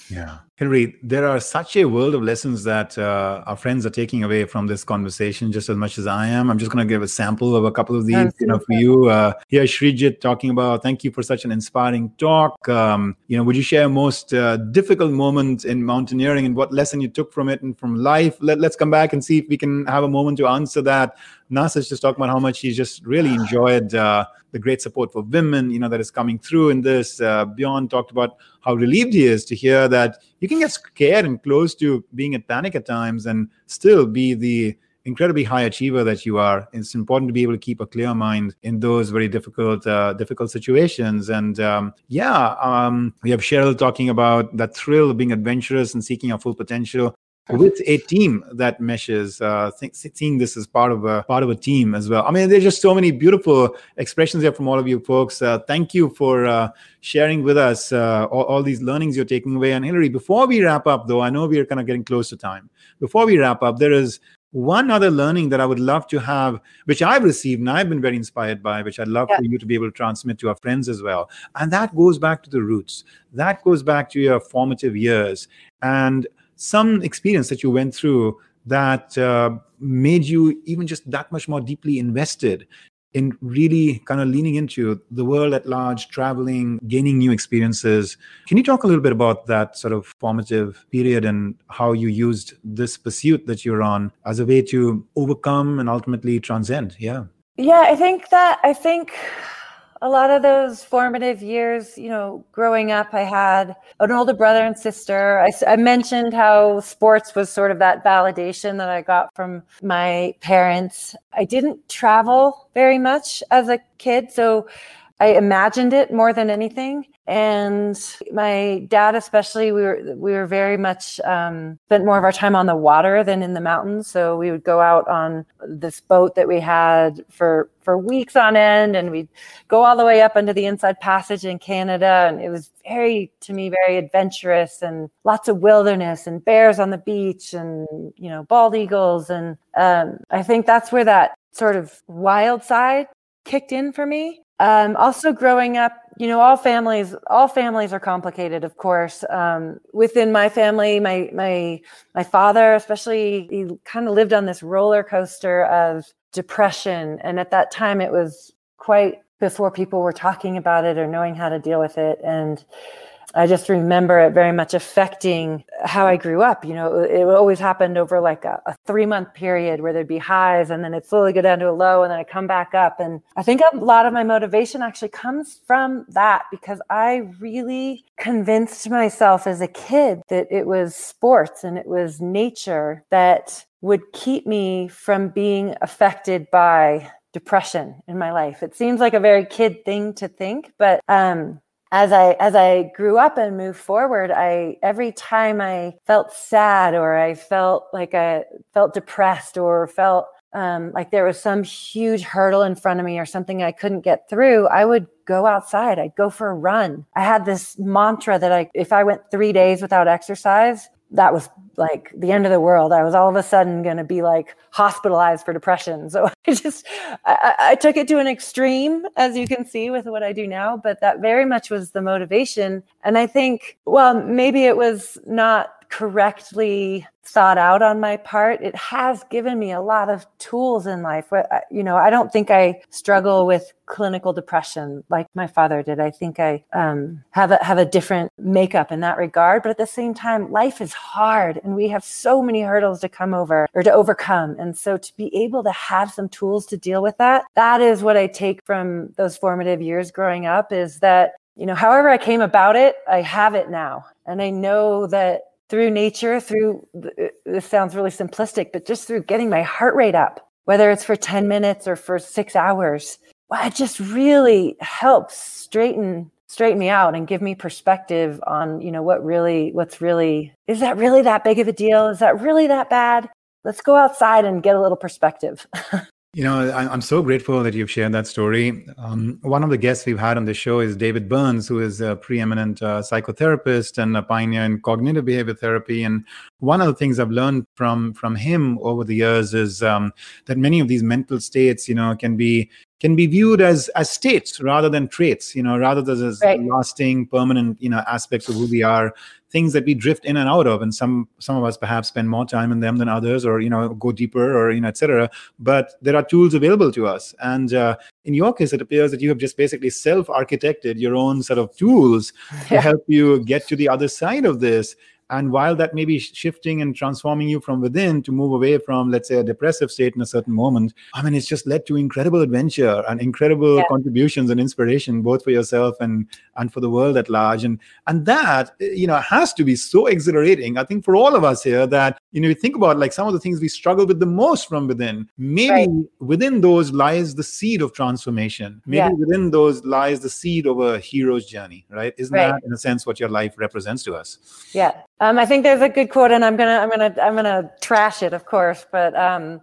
yeah. Hilaree, there are such a world of lessons that uh, our friends are taking away from this conversation just as much as I am. I'm just going to give a sample of a couple of these, you know, for you. Uh, here, Srijit talking about, thank you for such an inspiring talk. Um, you know, would you share most uh, difficult moment in mountaineering and what lesson you took from it and from life? Let, let's come back and see if we can have a moment to answer that. Nas just talking about how much he's just really enjoyed uh, the great support for women, you know, that is coming through in this. Uh, Bjorn talked about how relieved he is to hear that you can get scared and close to being at panic at times and still be the incredibly high achiever that you are. It's important to be able to keep a clear mind in those very difficult, uh, difficult situations. And um, yeah, um, we have Cheryl talking about that thrill of being adventurous and seeking our full potential with a team that meshes uh seeing this as part of a part of a team as well. I mean there's just so many beautiful expressions here from all of you folks. Uh, thank you for uh, sharing with us uh, all, all, these learnings you're taking away. And Hilaree, before we wrap up though i know we're kind of getting close to time. Before we wrap up there is one other learning that i would love to have which i've received and i've been very inspired by which i'd love yeah. for you to be able to transmit to our friends as well. And that goes back to the roots. That goes back to your formative years. And some experience that you went through that uh, made you even just that much more deeply invested in really kind of leaning into the world at large, traveling, gaining new experiences. Can you talk a little bit about that sort of formative period and how you used this pursuit that you're on as a way to overcome and ultimately transcend? Yeah. Yeah, I think that, I think a lot of those formative years, you know, growing up, I had an older brother and sister. I, I, mentioned how sports was sort of that validation that I got from my parents. I didn't travel very much as a kid, so I imagined it more than anything. And my dad especially we were we were very much um, spent more of our time on the water than in the mountains. So we would go out on this boat that we had for for weeks on end and we'd go all the way up into the inside passage in canada. And it was very to me very adventurous and lots of wilderness and bears on the beach and you know bald eagles. And um, i think that's where that sort of wild side kicked in for me um, also growing up you know all families all families are complicated of course. Um, within my family my my my father especially he kind of lived on this roller coaster of depression. And at that time it was quite before people were talking about it or knowing how to deal with it. And I just remember it very much affecting how I grew up. You know, it, always happened over like a, a three month period where there'd be highs and then it slowly go down to a low and then I come back up. And I think a lot of my motivation actually comes from that because I really convinced myself as a kid that it was sports and it was nature that would keep me from being affected by depression in my life. It seems like a very kid thing to think, but um, as I as I grew up and moved forward, I every time I felt sad or I felt like I felt depressed or felt um, like there was some huge hurdle in front of me or something I couldn't get through, I would go outside. I'd go for a run. I had this mantra that I, if I went three days without exercise, that was like the end of the world. I was all of a sudden going to be like hospitalized for depression. So *laughs* I just, I, I, took it to an extreme, as you can see with what I do now, but that very much was the motivation. And I think, well, maybe it was not correctly thought out on my part. It has given me a lot of tools in life. You know i don't think i struggle with clinical depression like my father did. I think i um, have a have a different makeup in that regard. But at the same time life is hard and we have so many hurdles to come over or to overcome. And so to be able to have some tools to deal with that that is what i take from those formative years growing up is that you know however i came about it i have it now. And i know that through nature, through this sounds really simplistic, but just through getting my heart rate up, whether it's for 10 minutes or for six hours, well, it just really helps straighten straighten me out and give me perspective on you know what really what's really is that really that big of a deal? Is that really that bad? Let's go outside and get a little perspective *laughs* You know, I'm so grateful that you've shared that story. Um, one of the guests we've had on the show is David Burns, who is a preeminent uh, psychotherapist and a pioneer in cognitive behavior therapy. And one of the things I've learned from from him over the years is um, that many of these mental states, you know, can be can be viewed as as states rather than traits. You know, rather than as right. lasting, permanent, you know, aspects of who we are things that we drift in and out of and some some of us perhaps spend more time in them than others or you know go deeper or you know etc but there are tools available to us. And uh, in your case it appears that you have just basically self architected your own set of tools *laughs* yeah. to help you get to the other side of this and while that may be shifting and transforming you from within to move away from, let's say, a depressive state in a certain moment, I mean, it's just led to incredible adventure and incredible yeah. contributions and inspiration, both for yourself and and for the world at large. And and that, eh, you know, has to be so exhilarating. I think for all of us here that, you know, you think about like some of the things we struggle with the most from within. Maybe right. within those lies the seed of transformation. Maybe yeah. within those lies the seed of a hero's journey, right? Isn't right. that in a sense what your life represents to us? Yeah. Um, I think there's a good quote, and I'm gonna, I'm gonna, I'm gonna trash it, of course. But um,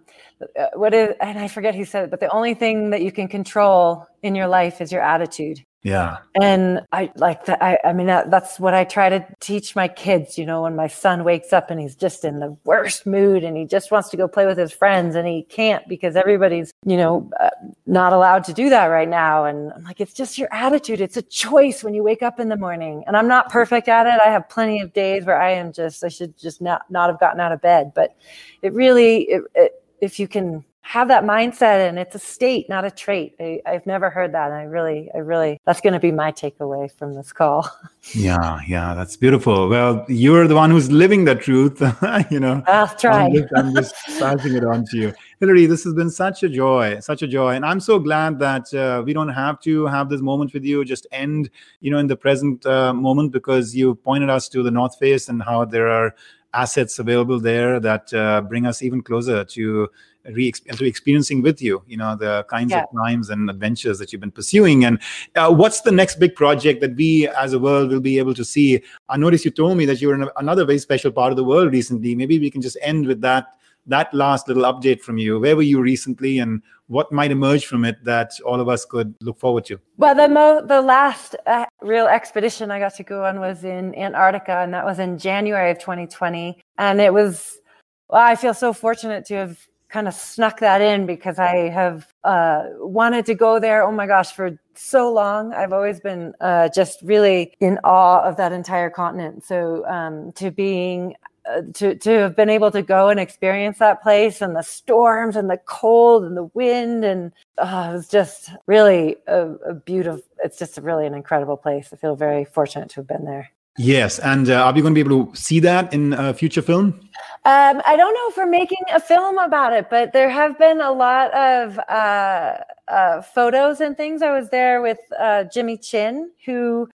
uh, what is, and I forget who said it, but the only thing that you can control in your life is your attitude. Yeah. And I like that. I, I mean, that, that's what I try to teach my kids. You know, when my son wakes up and he's just in the worst mood and he just wants to go play with his friends and he can't because everybody's, you know, uh, not allowed to do that right now. And I'm like, it's just your attitude. It's a choice when you wake up in the morning. And I'm not perfect at it. I have plenty of days where I am just, I should just not, not have gotten out of bed. But it really, it, it, if you can have that mindset and it's a state not a trait. I, have never heard that. And i really i really that's going to be my takeaway from this call. *laughs* Yeah yeah that's beautiful. Well you're the one who's living the truth *laughs* you know. I'll try i'm just, I'm just *laughs* passing it on to you. Hilaree this has been such a joy such a joy and i'm so glad that uh, we don't have to have this moment with you just end you know in the present uh, moment because you pointed us to the north face and how there are assets available there that uh, bring us even closer to re experiencing with you you know the kinds yeah. of climbs and adventures that you've been pursuing. And uh, what's the next big project that we as a world will be able to see? I noticed you told me that you were in another very special part of the world recently. Maybe we can just end with that that last little update from you. Where were you recently and what might emerge from it that all of us could look forward to? Well the mo- the last uh, real expedition i got to go on was in antarctica and that was in january of 2020 and it was well i feel so fortunate to have kind of snuck that in because I have uh, wanted to go there. Oh my gosh, for so long. I've always been uh, just really in awe of that entire continent. So um, to being uh, to to have been able to go and experience that place and the storms and the cold and the wind and uh, it was just really a, a beautiful. It's just really an incredible place. I feel very fortunate to have been there. Yes, and uh, are we going to be able to see that in a future film? Um, I don't know if we're making a film about it, but there have been a lot of uh, uh, photos and things. I was there with uh, Jimmy Chin, who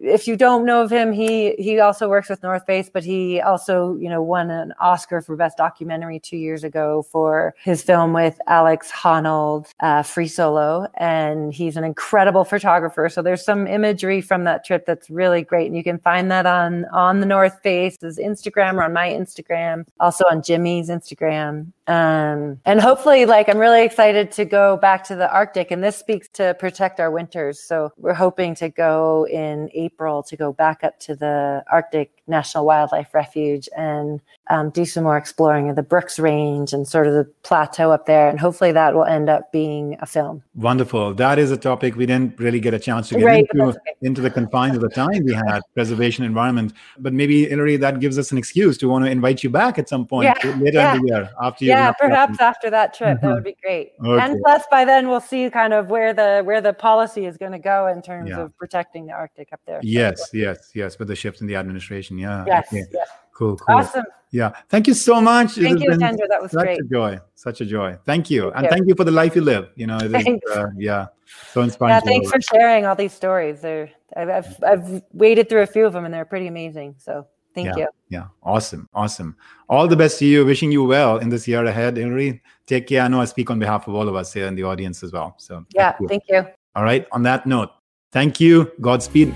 if you don't know of him, he he also works with North Face, but he also you know won an Oscar for best documentary two years ago for his film with Alex Honnold, uh, Free Solo, and he's an incredible photographer. So there's some imagery from that trip that's really great, and you can find that on on the North Face's Instagram or on my Instagram, also on Jimmy's Instagram. Um, and hopefully, like, I'm really excited to go back to the Arctic, and this speaks to protect our winters. So we're hoping to go in April to go back up to the Arctic National Wildlife Refuge and um, do some more exploring of the Brooks Range and sort of the plateau up there. And hopefully, that will end up being a film. Wonderful. That is a topic we didn't really get a chance to get Right, into, okay. into the confines of the time we had, preservation environment. But maybe, Hilaree, that gives us an excuse to want to invite you back at some point Yeah, later yeah. in the year after you Yeah, perhaps after that trip, that would be great. Okay. And plus, by then we'll see kind of where the where the policy is going to go in terms Yeah. of protecting the Arctic up there. Yes, yes, yes. With the shift in the administration. Yeah. Yes. Okay. yes. Cool, cool. Awesome. Yeah. Thank you so much. Thank you, Tendra. That was such great. a joy. Such a joy. Thank you. Thank and you. thank you for the life you live. You know, it is, uh, yeah, so inspiring. Yeah, thanks for sharing all these stories. They're I've, I've I've waded through a few of them and they're pretty amazing. So thank Yeah. you. Yeah, awesome, awesome. All the best to you. Wishing you well in this year ahead, Hilaree. Take care. I know I speak on behalf of all of us here in the audience as well. So, Yeah, thank you. thank you. All right. On that note, thank you. Godspeed.